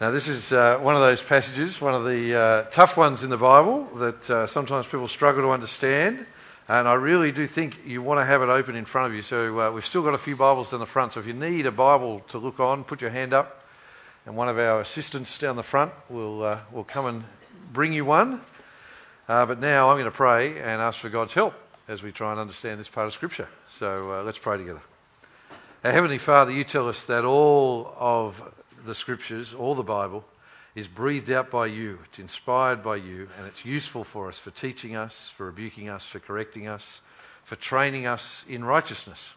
Now, this is uh, one of those passages, one of the uh, tough ones in the Bible that uh, sometimes people struggle to understand. And I really do think you want to have it open in front of you. So uh, we've still got a few Bibles down the front. So if you need a Bible to look on, put your hand up, and one of our assistants down the front will, uh, will come and bring you one. Uh, but now I'm going to pray and ask for God's help as we try and understand this part of Scripture. So let's pray together. Our Heavenly Father, you tell us that all of the scriptures, all the Bible, is breathed out by you. It's inspired by you, and it's useful for us for teaching us, for rebuking us, for correcting us, for training us in righteousness.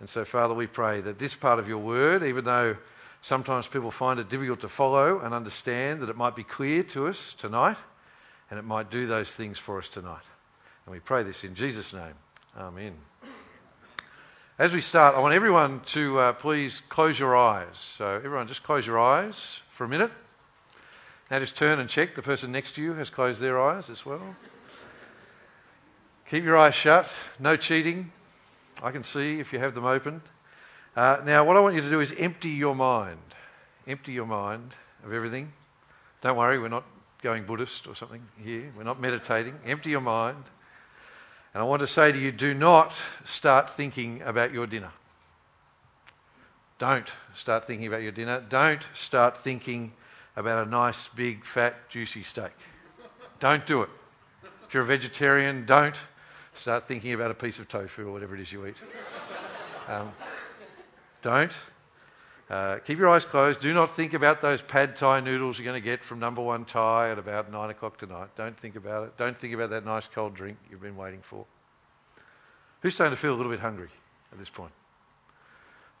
And so, Father, we pray that this part of your word, even though sometimes people find it difficult to follow and understand, that it might be clear to us tonight, and it might do those things for us tonight. And we pray this in Jesus' name. Amen. As we start, I want everyone to uh, please close your eyes. So, everyone, just close your eyes for a minute. Now, just turn and check the person next to you has closed their eyes as well. Keep your eyes shut. No cheating. I can see if you have them open. Uh, now, what I want you to do is empty your mind. Empty your mind of everything. Don't worry, we're not going Buddhist or something here. We're not meditating. Empty your mind. And I want to say to you do not start thinking about your dinner. Don't start thinking about your dinner. Don't start thinking about a nice, big, fat, juicy steak. Don't do it. If you're a vegetarian, don't start thinking about a piece of tofu or whatever it is you eat. Um, don't. Uh, keep your eyes closed. Do not think about those pad thai noodles you're going to get from number one Thai at about nine o'clock tonight. Don't think about it. Don't think about that nice cold drink you've been waiting for. Who's starting to feel a little bit hungry at this point?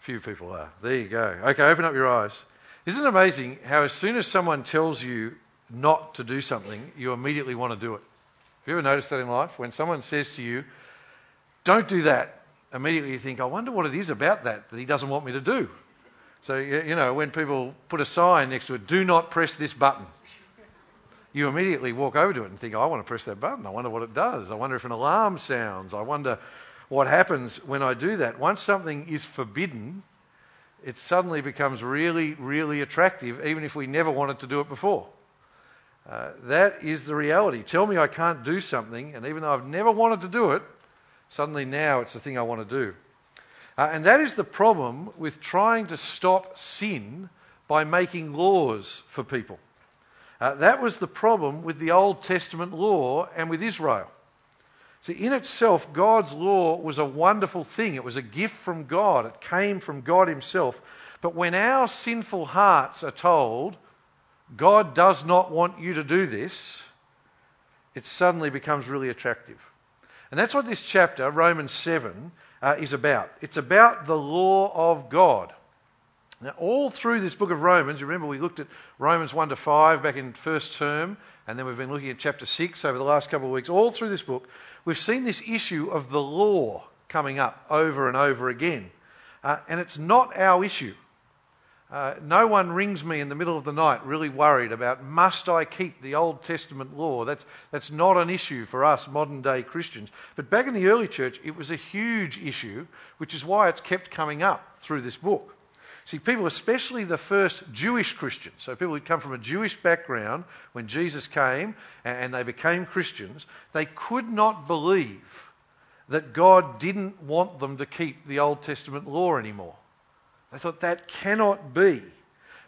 A few people are. There you go. Okay, open up your eyes. Isn't it amazing how, as soon as someone tells you not to do something, you immediately want to do it? Have you ever noticed that in life? When someone says to you, don't do that, immediately you think, I wonder what it is about that that he doesn't want me to do. So, you know, when people put a sign next to it, do not press this button, you immediately walk over to it and think, I want to press that button. I wonder what it does. I wonder if an alarm sounds. I wonder what happens when I do that. Once something is forbidden, it suddenly becomes really, really attractive, even if we never wanted to do it before. Uh, that is the reality. Tell me I can't do something, and even though I've never wanted to do it, suddenly now it's the thing I want to do. Uh, and that is the problem with trying to stop sin by making laws for people. Uh, that was the problem with the Old Testament law and with Israel. See, in itself, God's law was a wonderful thing. It was a gift from God, it came from God Himself. But when our sinful hearts are told, God does not want you to do this, it suddenly becomes really attractive. And that's what this chapter, Romans 7, uh, is about. It's about the law of God. Now, all through this book of Romans, remember we looked at Romans 1 to 5 back in first term, and then we've been looking at chapter 6 over the last couple of weeks. All through this book, we've seen this issue of the law coming up over and over again. Uh, and it's not our issue. Uh, no one rings me in the middle of the night really worried about must I keep the Old Testament law. That's, that's not an issue for us modern day Christians. But back in the early church, it was a huge issue, which is why it's kept coming up through this book. See, people, especially the first Jewish Christians, so people who come from a Jewish background when Jesus came and they became Christians, they could not believe that God didn't want them to keep the Old Testament law anymore. They thought that cannot be.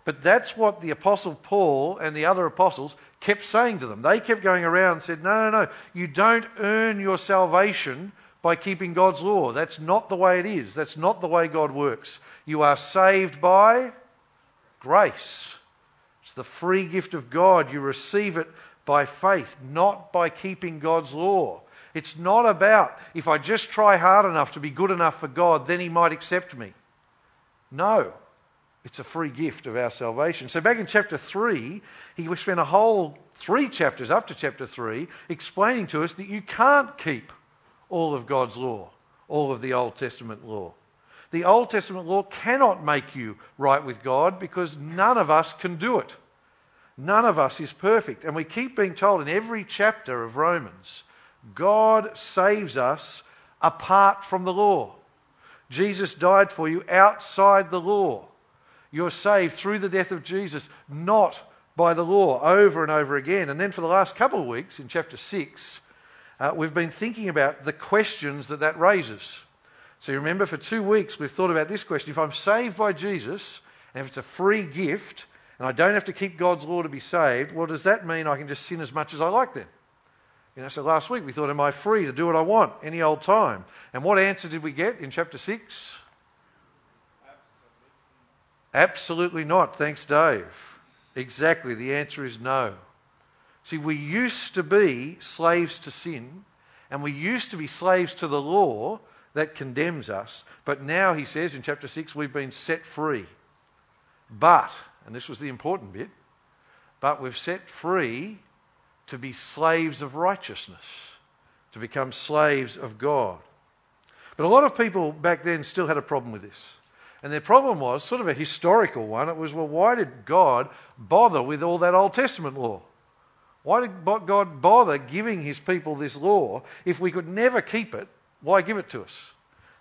But that's what the Apostle Paul and the other apostles kept saying to them. They kept going around and said, No, no, no, you don't earn your salvation by keeping God's law. That's not the way it is. That's not the way God works. You are saved by grace. It's the free gift of God. You receive it by faith, not by keeping God's law. It's not about if I just try hard enough to be good enough for God, then He might accept me. No. It's a free gift of our salvation. So, back in chapter 3, he spent a whole three chapters up to chapter 3 explaining to us that you can't keep all of God's law, all of the Old Testament law. The Old Testament law cannot make you right with God because none of us can do it. None of us is perfect. And we keep being told in every chapter of Romans God saves us apart from the law. Jesus died for you outside the law. You're saved through the death of Jesus, not by the law, over and over again. And then for the last couple of weeks in chapter 6, uh, we've been thinking about the questions that that raises. So you remember, for two weeks, we've thought about this question if I'm saved by Jesus, and if it's a free gift, and I don't have to keep God's law to be saved, well, does that mean I can just sin as much as I like then? You know, so last week we thought, am I free to do what I want any old time? And what answer did we get in chapter 6? Absolutely not. Thanks, Dave. Exactly. The answer is no. See, we used to be slaves to sin, and we used to be slaves to the law that condemns us. But now, he says in chapter 6, we've been set free. But, and this was the important bit, but we've set free to be slaves of righteousness, to become slaves of God. But a lot of people back then still had a problem with this. And their problem was sort of a historical one. It was, well, why did God bother with all that Old Testament law? Why did God bother giving his people this law if we could never keep it? Why give it to us?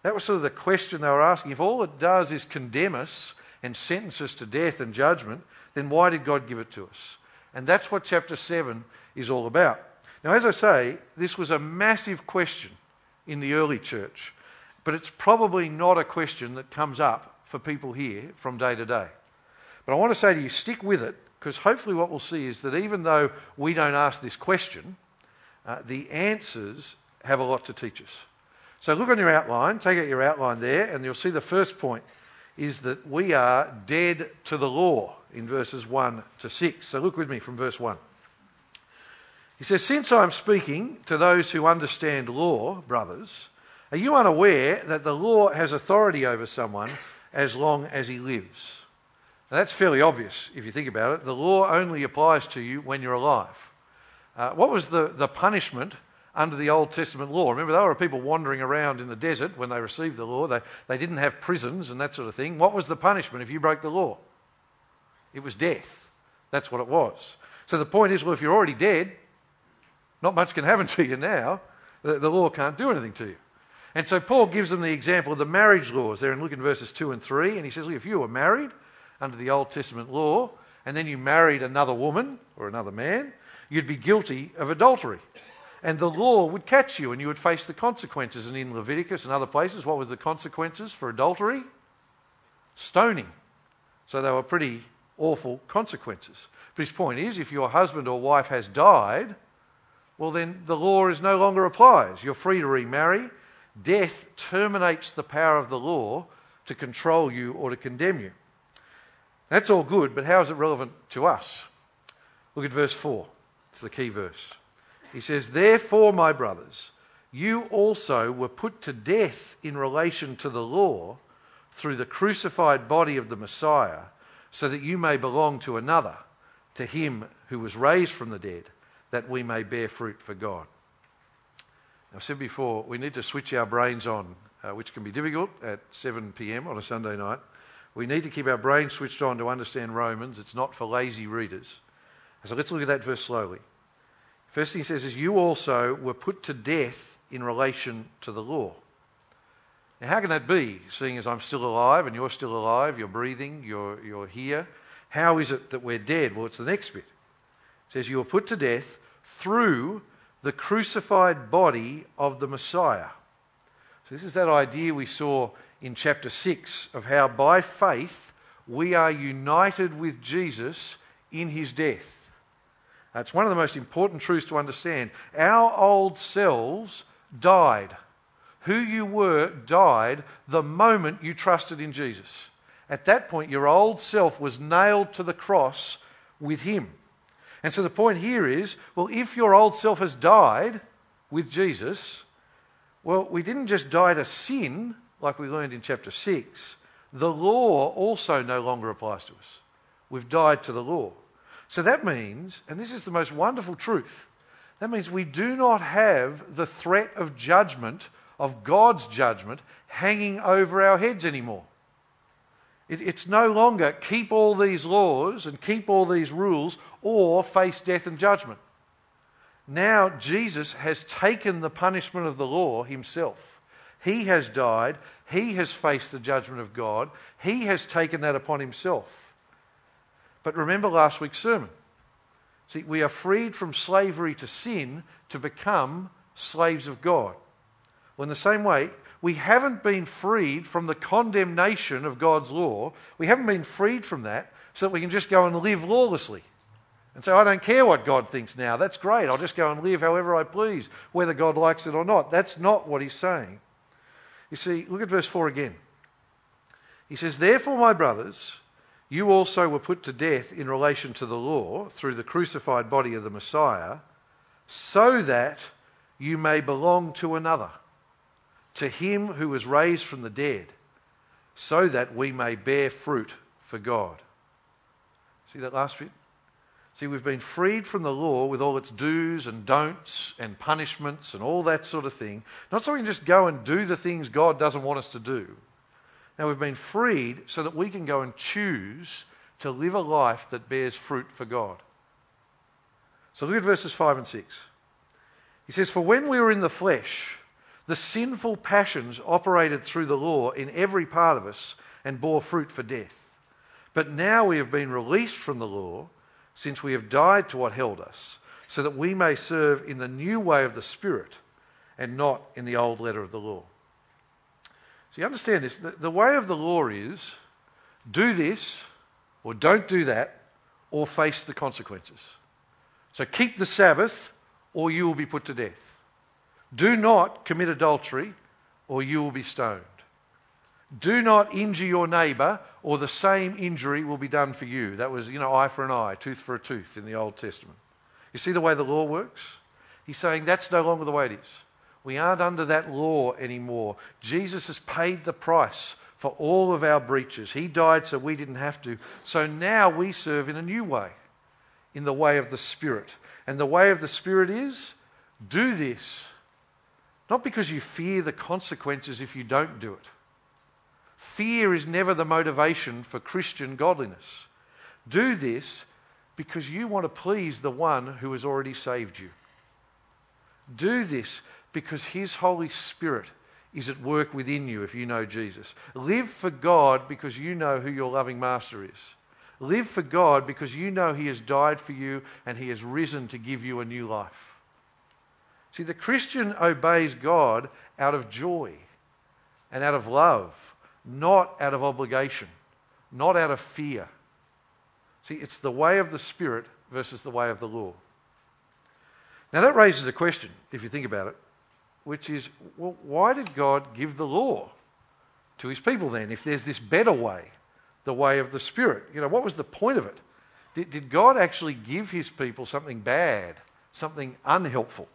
That was sort of the question they were asking. If all it does is condemn us and sentence us to death and judgment, then why did God give it to us? And that's what chapter 7 is all about. Now, as I say, this was a massive question in the early church. But it's probably not a question that comes up for people here from day to day. But I want to say to you, stick with it, because hopefully what we'll see is that even though we don't ask this question, uh, the answers have a lot to teach us. So look on your outline, take out your outline there, and you'll see the first point is that we are dead to the law in verses 1 to 6. So look with me from verse 1. He says, Since I'm speaking to those who understand law, brothers, are you unaware that the law has authority over someone as long as he lives? Now, that's fairly obvious if you think about it. The law only applies to you when you're alive. Uh, what was the, the punishment under the Old Testament law? Remember, there were people wandering around in the desert when they received the law. They, they didn't have prisons and that sort of thing. What was the punishment if you broke the law? It was death. That's what it was. So the point is well, if you're already dead, not much can happen to you now. The, the law can't do anything to you. And so Paul gives them the example of the marriage laws there in look in verses 2 and 3. And he says, Look, if you were married under the Old Testament law and then you married another woman or another man, you'd be guilty of adultery. And the law would catch you and you would face the consequences. And in Leviticus and other places, what were the consequences for adultery? Stoning. So they were pretty awful consequences. But his point is if your husband or wife has died, well, then the law is no longer applies. You're free to remarry death terminates the power of the law to control you or to condemn you. That's all good, but how is it relevant to us? Look at verse 4. It's the key verse. He says, Therefore, my brothers, you also were put to death in relation to the law through the crucified body of the Messiah, so that you may belong to another, to him who was raised from the dead, that we may bear fruit for God. I've said before, we need to switch our brains on, uh, which can be difficult at 7 p.m. on a Sunday night. We need to keep our brains switched on to understand Romans. It's not for lazy readers. So let's look at that verse slowly. First thing he says is, You also were put to death in relation to the law. Now, how can that be, seeing as I'm still alive and you're still alive, you're breathing, you're, you're here? How is it that we're dead? Well, it's the next bit. It says, You were put to death through the crucified body of the Messiah. So, this is that idea we saw in chapter 6 of how by faith we are united with Jesus in his death. That's one of the most important truths to understand. Our old selves died. Who you were died the moment you trusted in Jesus. At that point, your old self was nailed to the cross with him. And so the point here is well, if your old self has died with Jesus, well, we didn't just die to sin, like we learned in chapter 6. The law also no longer applies to us. We've died to the law. So that means, and this is the most wonderful truth, that means we do not have the threat of judgment, of God's judgment, hanging over our heads anymore. It, it's no longer keep all these laws and keep all these rules or face death and judgment. Now, Jesus has taken the punishment of the law himself. He has died. He has faced the judgment of God. He has taken that upon himself. But remember last week's sermon. See, we are freed from slavery to sin to become slaves of God. Well, in the same way, we haven't been freed from the condemnation of God's law. We haven't been freed from that so that we can just go and live lawlessly. And say, I don't care what God thinks now. That's great. I'll just go and live however I please, whether God likes it or not. That's not what he's saying. You see, look at verse 4 again. He says, Therefore, my brothers, you also were put to death in relation to the law through the crucified body of the Messiah, so that you may belong to another, to him who was raised from the dead, so that we may bear fruit for God. See that last bit? See, we've been freed from the law with all its do's and don'ts and punishments and all that sort of thing. Not so we can just go and do the things God doesn't want us to do. Now, we've been freed so that we can go and choose to live a life that bears fruit for God. So look at verses 5 and 6. He says, For when we were in the flesh, the sinful passions operated through the law in every part of us and bore fruit for death. But now we have been released from the law since we have died to what held us, so that we may serve in the new way of the Spirit and not in the old letter of the law. So you understand this? The, way of the law is do this or don't do that or face the consequences. So keep the Sabbath or you will be put to death. Do not commit adultery or you will be stoned. Do not injure your neighbour, or the same injury will be done for you. That was, you know, eye for an eye, tooth for a tooth in the Old Testament. You see the way the law works? He's saying that's no longer the way it is. We aren't under that law anymore. Jesus has paid the price for all of our breaches. He died so we didn't have to. So now we serve in a new way, in the way of the Spirit. And the way of the Spirit is do this, not because you fear the consequences if you don't do it Fear is never the motivation for Christian godliness. Do this because you want to please the one who has already saved you. Do this because his Holy Spirit is at work within you if you know Jesus. Live for God because you know who your loving master is. Live for God because you know he has died for you and he has risen to give you a new life. See, the Christian obeys God out of joy and out of love not out of obligation, not out of fear. See, it's the way of the Spirit versus the way of the law. Now, that raises a question, if you think about it, which is well, why did God give the law to his people then, if there's this better way, the way of the Spirit? You know, what was the point of it? Did, did God actually give his people something bad, something unhelpful?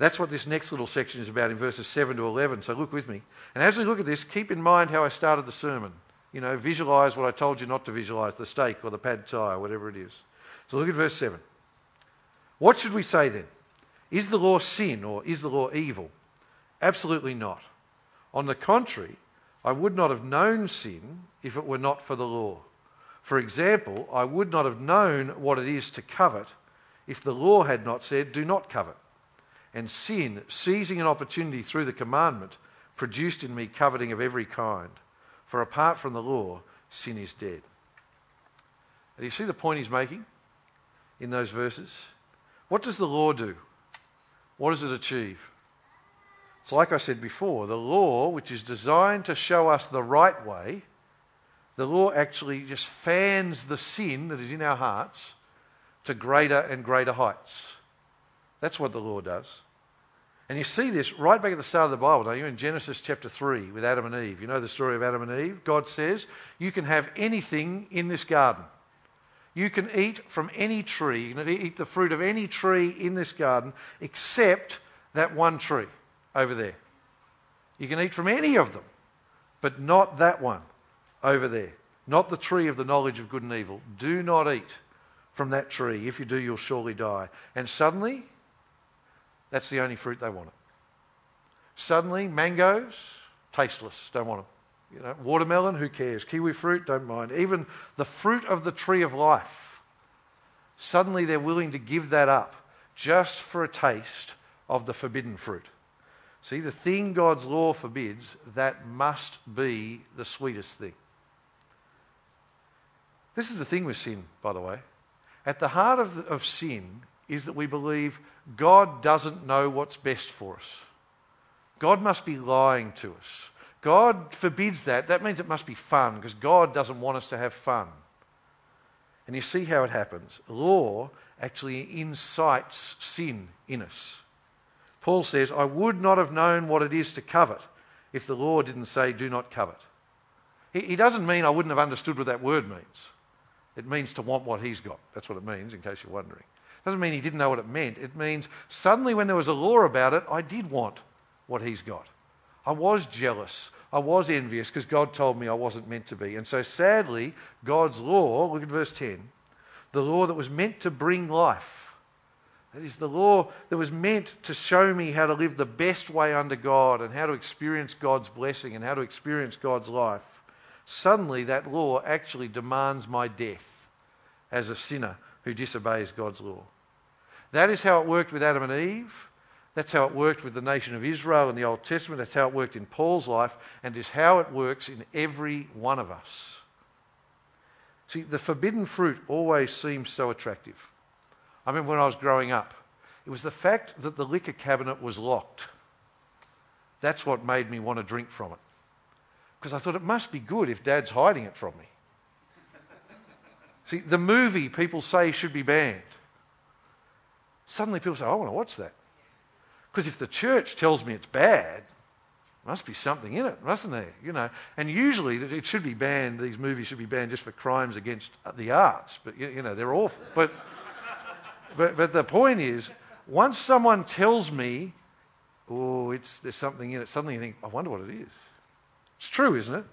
That's what this next little section is about in verses 7 to 11. So look with me. And as we look at this, keep in mind how I started the sermon. You know, visualize what I told you not to visualize the steak or the pad thai or whatever it is. So look at verse 7. What should we say then? Is the law sin or is the law evil? Absolutely not. On the contrary, I would not have known sin if it were not for the law. For example, I would not have known what it is to covet if the law had not said, Do not covet and sin, seizing an opportunity through the commandment, produced in me coveting of every kind. For apart from the law, sin is dead. Do you see the point he's making in those verses? What does the law do? What does it achieve? It's like I said before the law, which is designed to show us the right way, the law actually just fans the sin that is in our hearts to greater and greater heights. That's what the law does. And you see this right back at the start of the Bible, don't you? In Genesis chapter 3 with Adam and Eve. You know the story of Adam and Eve? God says, You can have anything in this garden. You can eat from any tree. You can eat the fruit of any tree in this garden except that one tree over there. You can eat from any of them, but not that one over there. Not the tree of the knowledge of good and evil. Do not eat from that tree. If you do, you'll surely die. And suddenly, that's the only fruit they wanted. Suddenly, mangoes, tasteless, don't want them. You know, watermelon, who cares? Kiwi fruit, don't mind. Even the fruit of the tree of life, suddenly they're willing to give that up just for a taste of the forbidden fruit. See, the thing God's law forbids, that must be the sweetest thing. This is the thing with sin, by the way. At the heart of, of sin is that we believe God doesn't know what's best for us. God must be lying to us. God forbids that. That means it must be fun because God doesn't want us to have fun. And you see how it happens. Law actually incites sin in us. Paul says, I would not have known what it is to covet if the law didn't say, do not covet. He, he doesn't mean I wouldn't have understood what that word means. It means to want what he's got. That's what it means, in case you're wondering. Doesn't mean he didn't know what it meant. It means suddenly, when there was a law about it, I did want what he's got. I was jealous. I was envious because God told me I wasn't meant to be. And so, sadly, God's law, look at verse 10, the law that was meant to bring life, that is the law that was meant to show me how to live the best way under God and how to experience God's blessing and how to experience God's life. Suddenly, that law actually demands my death as a sinner who disobeys God's law. That is how it worked with Adam and Eve. That's how it worked with the nation of Israel in the Old Testament. That's how it worked in Paul's life, and is how it works in every one of us. See, the forbidden fruit always seems so attractive. I remember when I was growing up, it was the fact that the liquor cabinet was locked. That's what made me want to drink from it. Because I thought it must be good if dad's hiding it from me. See, the movie people say should be banned. Suddenly people say, I want to watch that. Because if the church tells me it's bad, must be something in it, mustn't there? You know, and usually it should be banned. These movies should be banned just for crimes against the arts, but you know they're awful. But but, but the point is, once someone tells me, oh, it's, there's something in it, suddenly you think, I wonder what it is. It's true, isn't it?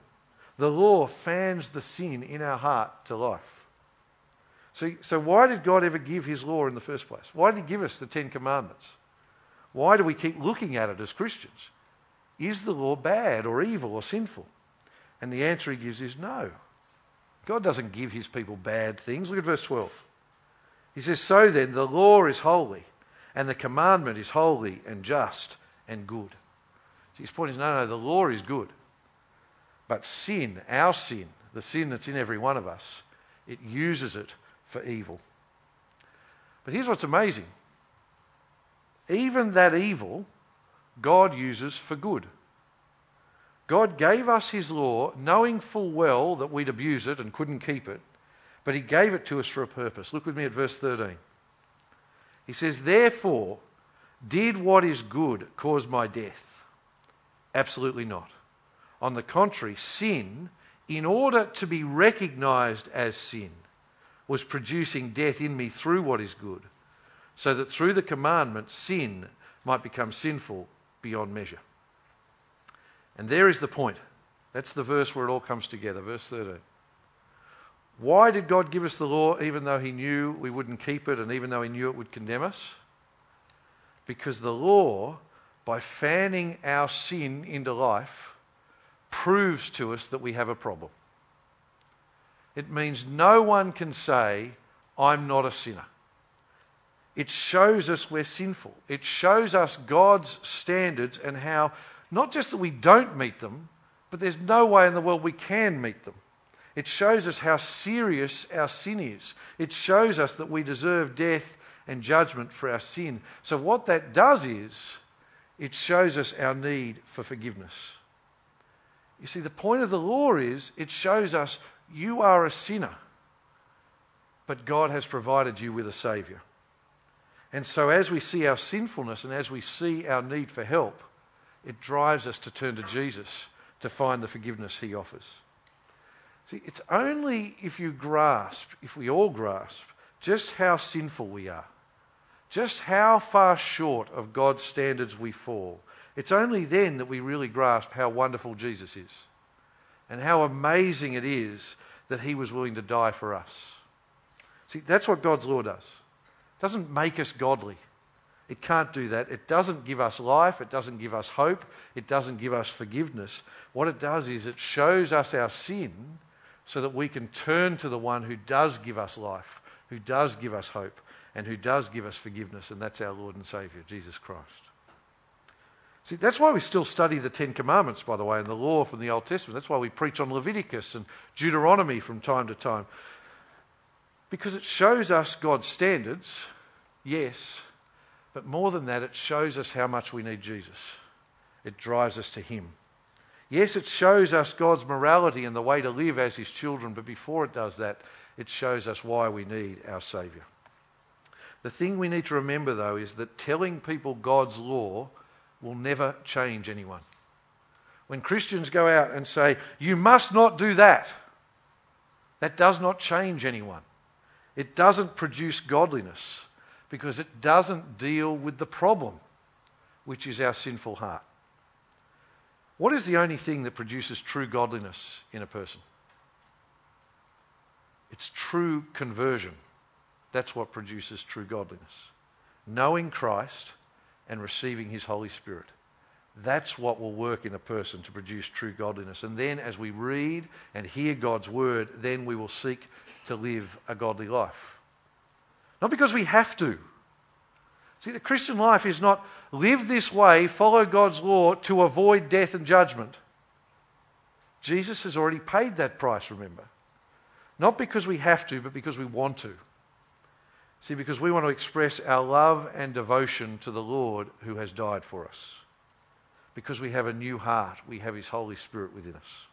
The law fans the sin in our heart to life. So, so why did God ever give his law in the first place? Why did he give us the Ten Commandments? Why do we keep looking at it as Christians? Is the law bad or evil or sinful? And the answer he gives is no. God doesn't give his people bad things. Look at verse 12. He says, So then, the law is holy, and the commandment is holy and just and good. So his point is no, no, the law is good. But sin, our sin, the sin that's in every one of us, it uses it for evil. But here's what's amazing even that evil, God uses for good. God gave us his law knowing full well that we'd abuse it and couldn't keep it. But he gave it to us for a purpose. Look with me at verse 13. He says, Therefore, did what is good cause my death? Absolutely not. On the contrary, sin, in order to be recognized as sin, was producing death in me through what is good, so that through the commandment, sin might become sinful beyond measure. And there is the point. That's the verse where it all comes together, verse 13. Why did God give us the law even though He knew we wouldn't keep it and even though He knew it would condemn us? Because the law, by fanning our sin into life, proves to us that we have a problem. It means no one can say, I'm not a sinner. It shows us we're sinful. It shows us God's standards and how, not just that we don't meet them, but there's no way in the world we can meet them. It shows us how serious our sin is. It shows us that we deserve death and judgment for our sin. So, what that does is, it shows us our need for forgiveness. You see, the point of the law is it shows us you are a sinner, but God has provided you with a Saviour. And so, as we see our sinfulness and as we see our need for help, it drives us to turn to Jesus to find the forgiveness He offers. See, it's only if you grasp, if we all grasp, just how sinful we are, just how far short of God's standards we fall, it's only then that we really grasp how wonderful Jesus is and how amazing it is that he was willing to die for us. See, that's what God's law does. It doesn't make us godly. It can't do that. It doesn't give us life. It doesn't give us hope. It doesn't give us forgiveness. What it does is it shows us our sin so that we can turn to the one who does give us life, who does give us hope, and who does give us forgiveness, and that's our Lord and Saviour, Jesus Christ. See, that's why we still study the Ten Commandments, by the way, and the law from the Old Testament. That's why we preach on Leviticus and Deuteronomy from time to time. Because it shows us God's standards, yes, but more than that, it shows us how much we need Jesus. It drives us to Him. Yes, it shows us God's morality and the way to live as His children, but before it does that, it shows us why we need our Saviour. The thing we need to remember, though, is that telling people God's law will never change anyone. When Christians go out and say, You must not do that, that does not change anyone. It doesn't produce godliness because it doesn't deal with the problem, which is our sinful heart. What is the only thing that produces true godliness in a person? It's true conversion. That's what produces true godliness. Knowing Christ and receiving His Holy Spirit. That's what will work in a person to produce true godliness. And then, as we read and hear God's word, then we will seek to live a godly life. Not because we have to. See, the Christian life is not live this way, follow God's law to avoid death and judgment. Jesus has already paid that price, remember. Not because we have to, but because we want to. See, because we want to express our love and devotion to the Lord who has died for us. Because we have a new heart, we have His Holy Spirit within us.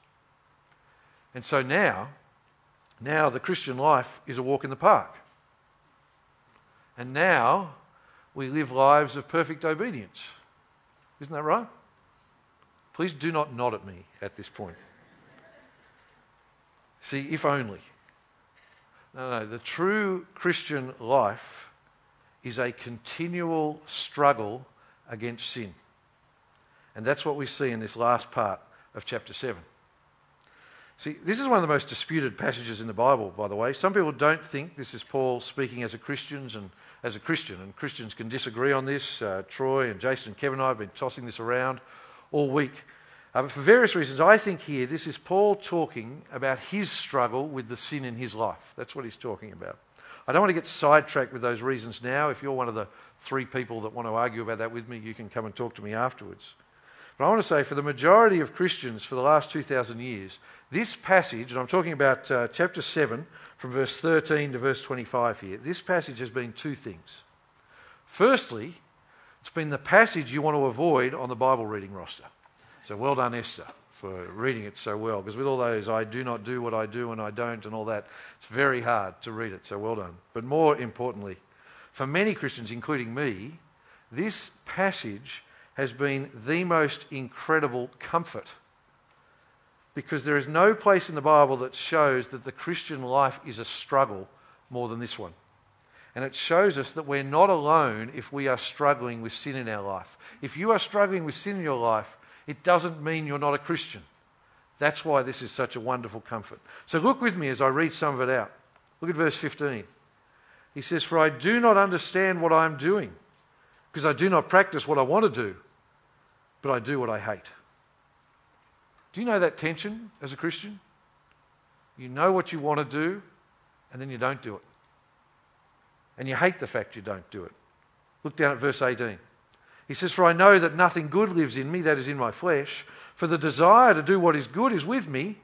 And so now, now the Christian life is a walk in the park. And now we live lives of perfect obedience. Isn't that right? Please do not nod at me at this point. See, if only. No, no. The true Christian life is a continual struggle against sin. And that's what we see in this last part of chapter 7. See, this is one of the most disputed passages in the Bible, by the way. Some people don't think this is Paul speaking as a Christian and as a Christian, and Christians can disagree on this. Uh, Troy and Jason and Kevin and I have been tossing this around all week. But for various reasons, I think here this is Paul talking about his struggle with the sin in his life. That's what he's talking about. I don't want to get sidetracked with those reasons now. If you're one of the three people that want to argue about that with me, you can come and talk to me afterwards. But I want to say, for the majority of Christians for the last 2,000 years, this passage, and I'm talking about uh, chapter 7 from verse 13 to verse 25 here, this passage has been two things. Firstly, it's been the passage you want to avoid on the Bible reading roster. So well done, Esther, for reading it so well. Because with all those, I do not do what I do and I don't, and all that, it's very hard to read it. So well done. But more importantly, for many Christians, including me, this passage has been the most incredible comfort. Because there is no place in the Bible that shows that the Christian life is a struggle more than this one. And it shows us that we're not alone if we are struggling with sin in our life. If you are struggling with sin in your life, it doesn't mean you're not a Christian. That's why this is such a wonderful comfort. So look with me as I read some of it out. Look at verse 15. He says, For I do not understand what I am doing, because I do not practice what I want to do, but I do what I hate. Do you know that tension as a Christian? You know what you want to do, and then you don't do it. And you hate the fact you don't do it. Look down at verse 18. He says, For I know that nothing good lives in me, that is in my flesh. For the desire to do what is good is with me,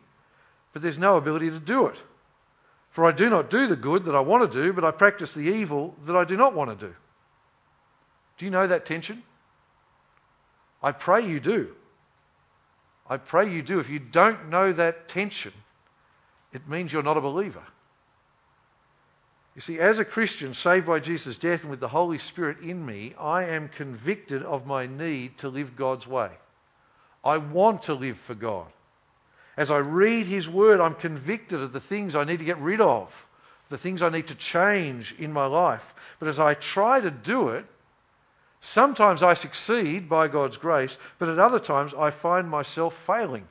but there's no ability to do it. For I do not do the good that I want to do, but I practice the evil that I do not want to do. Do you know that tension? I pray you do. I pray you do. If you don't know that tension, it means you're not a believer. You see, as a Christian saved by Jesus' death and with the Holy Spirit in me, I am convicted of my need to live God's way. I want to live for God. As I read His Word, I'm convicted of the things I need to get rid of, the things I need to change in my life. But as I try to do it, sometimes I succeed by God's grace, but at other times I find myself failing.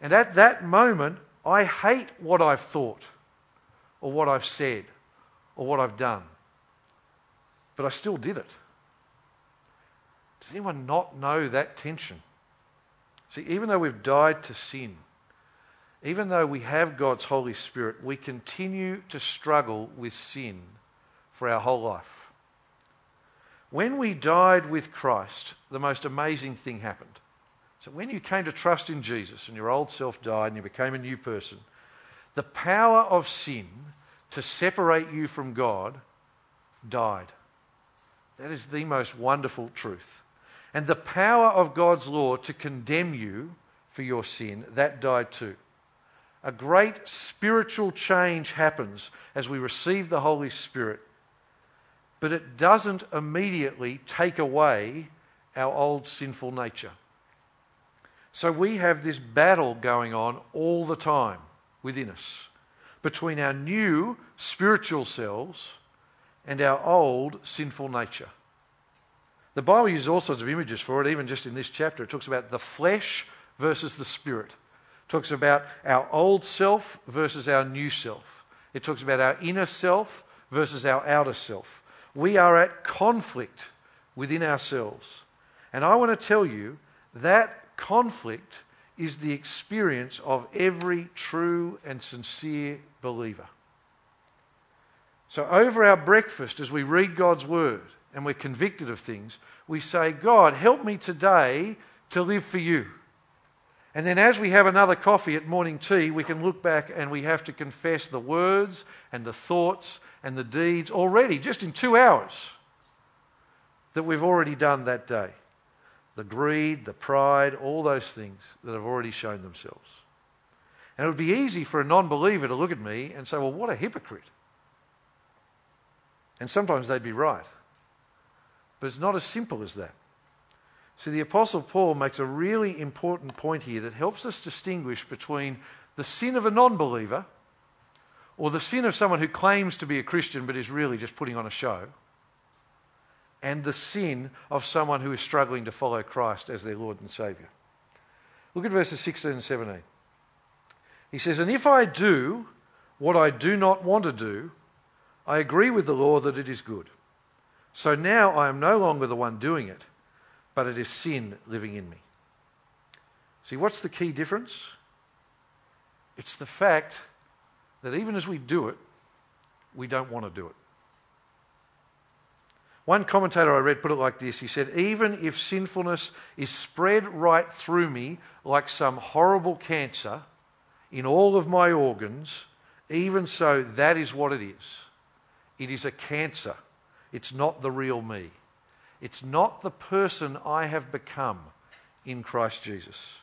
And at that moment, I hate what I've thought or what I've said or what I've done. But I still did it. Does anyone not know that tension? See, even though we've died to sin, even though we have God's Holy Spirit, we continue to struggle with sin for our whole life. When we died with Christ, the most amazing thing happened. So when you came to trust in Jesus and your old self died and you became a new person, the power of sin to separate you from God died. That is the most wonderful truth. And the power of God's law to condemn you for your sin, that died too. A great spiritual change happens as we receive the Holy Spirit, but it doesn't immediately take away our old sinful nature. So we have this battle going on all the time within us between our new spiritual selves and our old sinful nature. The Bible uses all sorts of images for it, even just in this chapter. It talks about the flesh versus the spirit. It talks about our old self versus our new self. It talks about our inner self versus our outer self. We are at conflict within ourselves. And I want to tell you that conflict is the experience of every true and sincere believer. So, over our breakfast, as we read God's Word and we're convicted of things, we say, God, help me today to live for you. And then, as we have another coffee at morning tea, we can look back and we have to confess the words and the thoughts and the deeds already, just in two hours, that we've already done that day. The greed, the pride, all those things that have already shown themselves. And it would be easy for a non believer to look at me and say, Well, what a hypocrite. And sometimes they'd be right. But it's not as simple as that. See, the Apostle Paul makes a really important point here that helps us distinguish between the sin of a non believer or the sin of someone who claims to be a Christian but is really just putting on a show and the sin of someone who is struggling to follow Christ as their Lord and Saviour. Look at verses 16 and 17. He says, And if I do what I do not want to do, I agree with the law that it is good. So now I am no longer the one doing it, but it is sin living in me. See, what's the key difference? It's the fact that even as we do it, we don't want to do it. One commentator I read put it like this He said, Even if sinfulness is spread right through me like some horrible cancer in all of my organs, even so, that is what it is. It is a cancer it's not the real me. It's not the person I have become in Christ Jesus.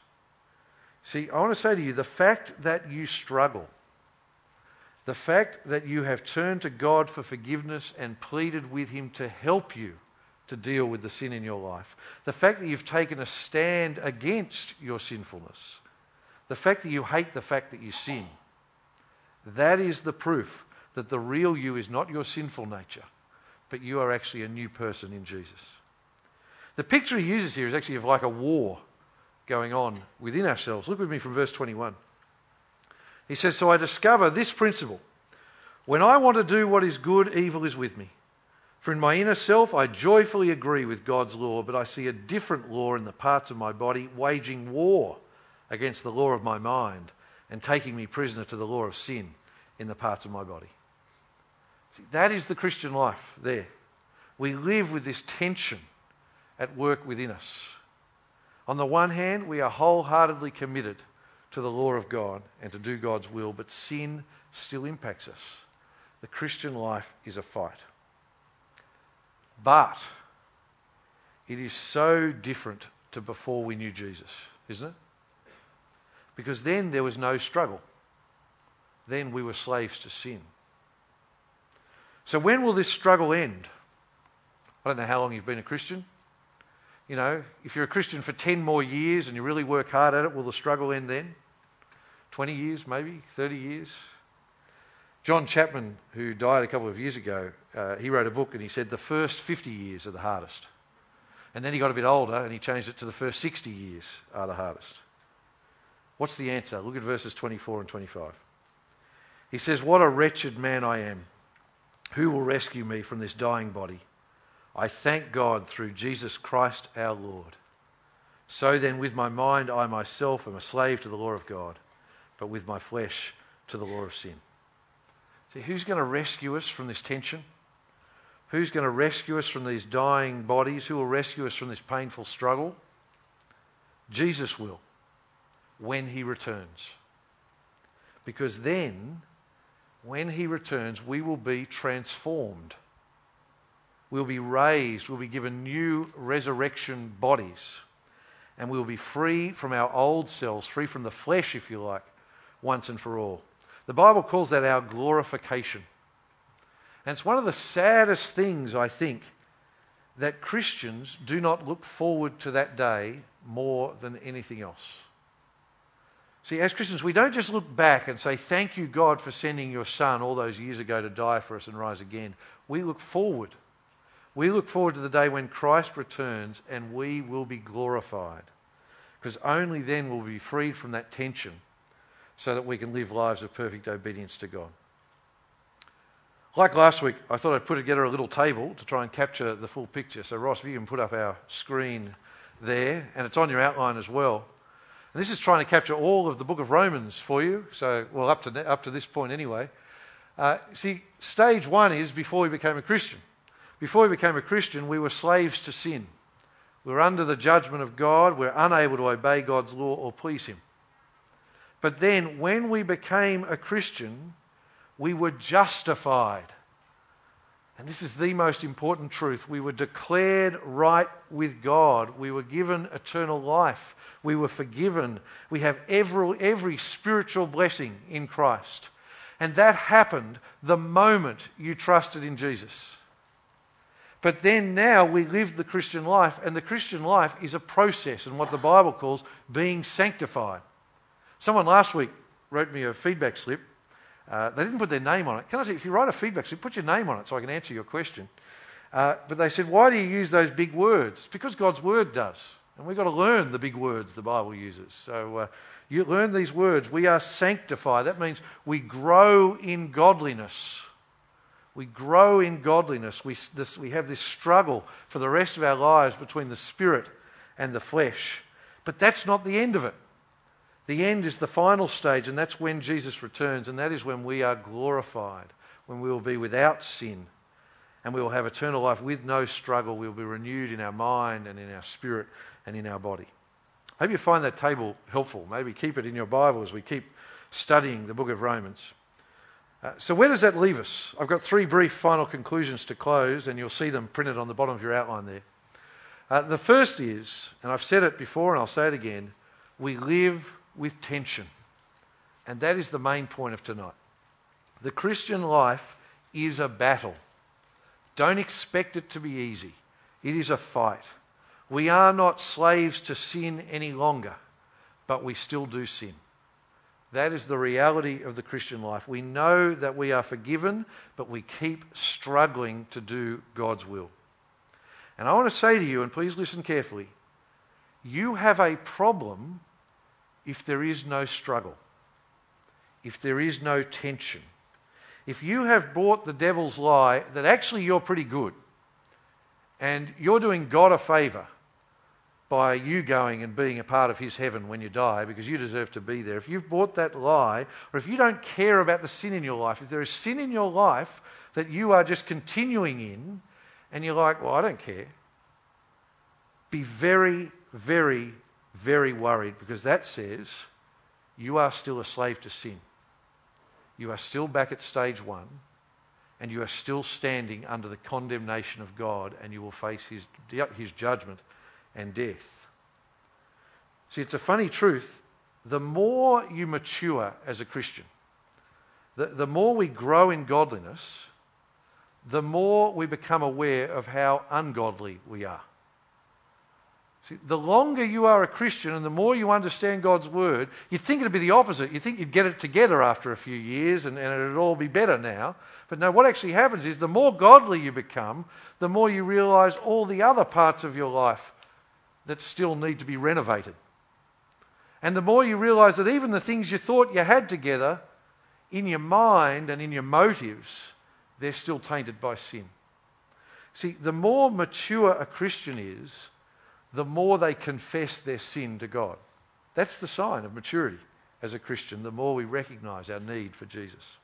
See, I want to say to you the fact that you struggle, the fact that you have turned to God for forgiveness and pleaded with Him to help you to deal with the sin in your life, the fact that you've taken a stand against your sinfulness, the fact that you hate the fact that you sin, that is the proof that the real you is not your sinful nature but you are actually a new person in Jesus. The picture he uses here is actually of like a war going on within ourselves. Look with me from verse 21. He says, So I discover this principle. When I want to do what is good, evil is with me. For in my inner self, I joyfully agree with God's law, but I see a different law in the parts of my body, waging war against the law of my mind and taking me prisoner to the law of sin in the parts of my body. See, that is the Christian life there. We live with this tension at work within us. On the one hand, we are wholeheartedly committed to the law of God and to do God's will, but sin still impacts us. The Christian life is a fight. But it is so different to before we knew Jesus, isn't it? Because then there was no struggle. Then we were slaves to sin. So, when will this struggle end? I don't know how long you've been a Christian. You know, if you're a Christian for 10 more years and you really work hard at it, will the struggle end then? 20 years, maybe? 30 years? John Chapman, who died a couple of years ago, uh, he wrote a book and he said the first 50 years are the hardest. And then he got a bit older and he changed it to the first 60 years are the hardest. What's the answer? Look at verses 24 and 25. He says, What a wretched man I am. Who will rescue me from this dying body? I thank God through Jesus Christ our Lord. So then, with my mind, I myself am a slave to the law of God, but with my flesh to the law of sin. See, who's going to rescue us from this tension? Who's going to rescue us from these dying bodies? Who will rescue us from this painful struggle? Jesus will when he returns. Because then, when he returns, we will be transformed. We'll be raised. We'll be given new resurrection bodies. And we'll be free from our old selves, free from the flesh, if you like, once and for all. The Bible calls that our glorification. And it's one of the saddest things, I think, that Christians do not look forward to that day more than anything else. See, as Christians, we don't just look back and say, Thank you, God, for sending your Son all those years ago to die for us and rise again. We look forward. We look forward to the day when Christ returns and we will be glorified. Because only then will we be freed from that tension so that we can live lives of perfect obedience to God. Like last week, I thought I'd put together a little table to try and capture the full picture. So, Ross, if you can put up our screen there, and it's on your outline as well. And this is trying to capture all of the book of Romans for you. So, well, up to, up to this point anyway. Uh, see, stage one is before we became a Christian. Before we became a Christian, we were slaves to sin. We were under the judgment of God. We we're unable to obey God's law or please Him. But then, when we became a Christian, we were justified. And this is the most important truth. We were declared right with God. We were given eternal life. We were forgiven. We have every, every spiritual blessing in Christ. And that happened the moment you trusted in Jesus. But then now we live the Christian life, and the Christian life is a process and what the Bible calls being sanctified. Someone last week wrote me a feedback slip uh, they didn't put their name on it. Can I say, if you write a feedback slip, put your name on it so I can answer your question. Uh, but they said, why do you use those big words? It's because God's word does. And we've got to learn the big words the Bible uses. So uh, you learn these words. We are sanctified. That means we grow in godliness. We grow in godliness. We, this, we have this struggle for the rest of our lives between the spirit and the flesh. But that's not the end of it. The end is the final stage, and that's when Jesus returns, and that is when we are glorified, when we will be without sin, and we will have eternal life with no struggle. We will be renewed in our mind and in our spirit and in our body. I hope you find that table helpful. Maybe keep it in your Bible as we keep studying the book of Romans. Uh, so, where does that leave us? I've got three brief final conclusions to close, and you'll see them printed on the bottom of your outline there. Uh, the first is, and I've said it before and I'll say it again, we live with tension. And that is the main point of tonight. The Christian life is a battle. Don't expect it to be easy. It is a fight. We are not slaves to sin any longer, but we still do sin. That is the reality of the Christian life. We know that we are forgiven, but we keep struggling to do God's will. And I want to say to you, and please listen carefully, you have a problem if there is no struggle, if there is no tension, if you have bought the devil's lie that actually you're pretty good and you're doing God a favor by you going and being a part of his heaven when you die because you deserve to be there, if you've bought that lie, or if you don't care about the sin in your life, if there is sin in your life that you are just continuing in and you're like, well, I don't care, be very, very, very worried because that says you are still a slave to sin. You are still back at stage one, and you are still standing under the condemnation of God, and you will face his, his judgment and death. See, it's a funny truth. The more you mature as a Christian, the, the more we grow in godliness, the more we become aware of how ungodly we are. See, the longer you are a Christian and the more you understand God's word, you'd think it'd be the opposite. You'd think you'd get it together after a few years and, and it'd all be better now. But no, what actually happens is the more godly you become, the more you realize all the other parts of your life that still need to be renovated. And the more you realize that even the things you thought you had together, in your mind and in your motives, they're still tainted by sin. See, the more mature a Christian is, the more they confess their sin to God. That's the sign of maturity as a Christian, the more we recognize our need for Jesus.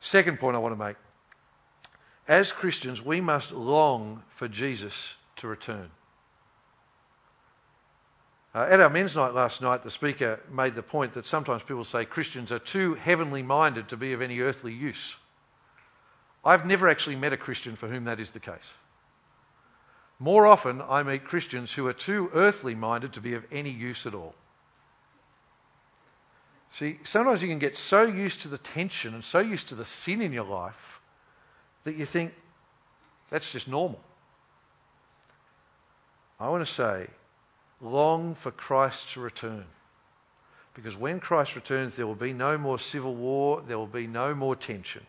Second point I want to make as Christians, we must long for Jesus to return. Uh, at our men's night last night, the speaker made the point that sometimes people say Christians are too heavenly minded to be of any earthly use. I've never actually met a Christian for whom that is the case. More often, I meet Christians who are too earthly minded to be of any use at all. See, sometimes you can get so used to the tension and so used to the sin in your life that you think that's just normal. I want to say long for Christ to return. Because when Christ returns, there will be no more civil war, there will be no more tension.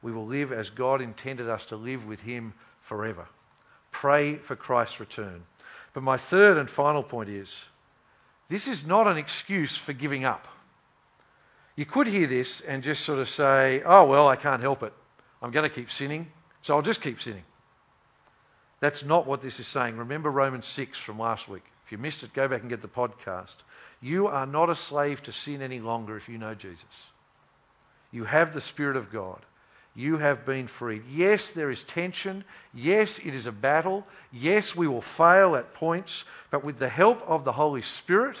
We will live as God intended us to live with Him forever. Pray for Christ's return. But my third and final point is this is not an excuse for giving up. You could hear this and just sort of say, oh, well, I can't help it. I'm going to keep sinning, so I'll just keep sinning. That's not what this is saying. Remember Romans 6 from last week. If you missed it, go back and get the podcast. You are not a slave to sin any longer if you know Jesus. You have the Spirit of God. You have been freed. Yes, there is tension. Yes, it is a battle. Yes, we will fail at points. But with the help of the Holy Spirit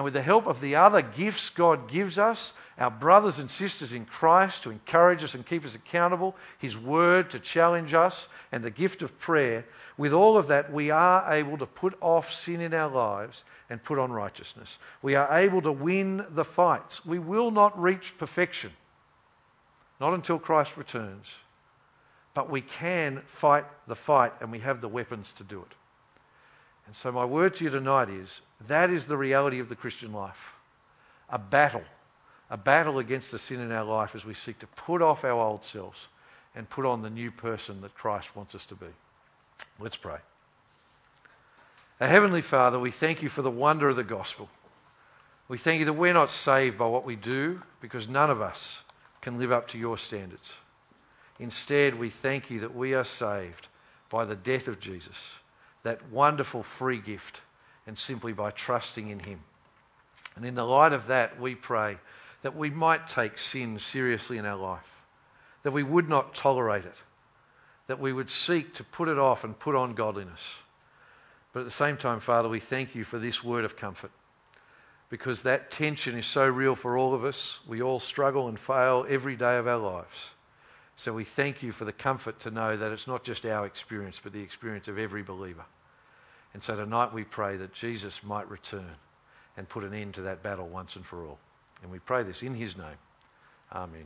and with the help of the other gifts God gives us, our brothers and sisters in Christ to encourage us and keep us accountable, His Word to challenge us, and the gift of prayer, with all of that, we are able to put off sin in our lives and put on righteousness. We are able to win the fights. We will not reach perfection, not until Christ returns. But we can fight the fight and we have the weapons to do it. And so, my word to you tonight is that is the reality of the Christian life a battle, a battle against the sin in our life as we seek to put off our old selves and put on the new person that Christ wants us to be. Let's pray. Our Heavenly Father, we thank you for the wonder of the gospel. We thank you that we're not saved by what we do because none of us can live up to your standards. Instead, we thank you that we are saved by the death of Jesus, that wonderful free gift, and simply by trusting in him. And in the light of that, we pray that we might take sin seriously in our life, that we would not tolerate it that we would seek to put it off and put on godliness. But at the same time, Father, we thank you for this word of comfort because that tension is so real for all of us. We all struggle and fail every day of our lives. So we thank you for the comfort to know that it's not just our experience, but the experience of every believer. And so tonight we pray that Jesus might return and put an end to that battle once and for all. And we pray this in his name. Amen.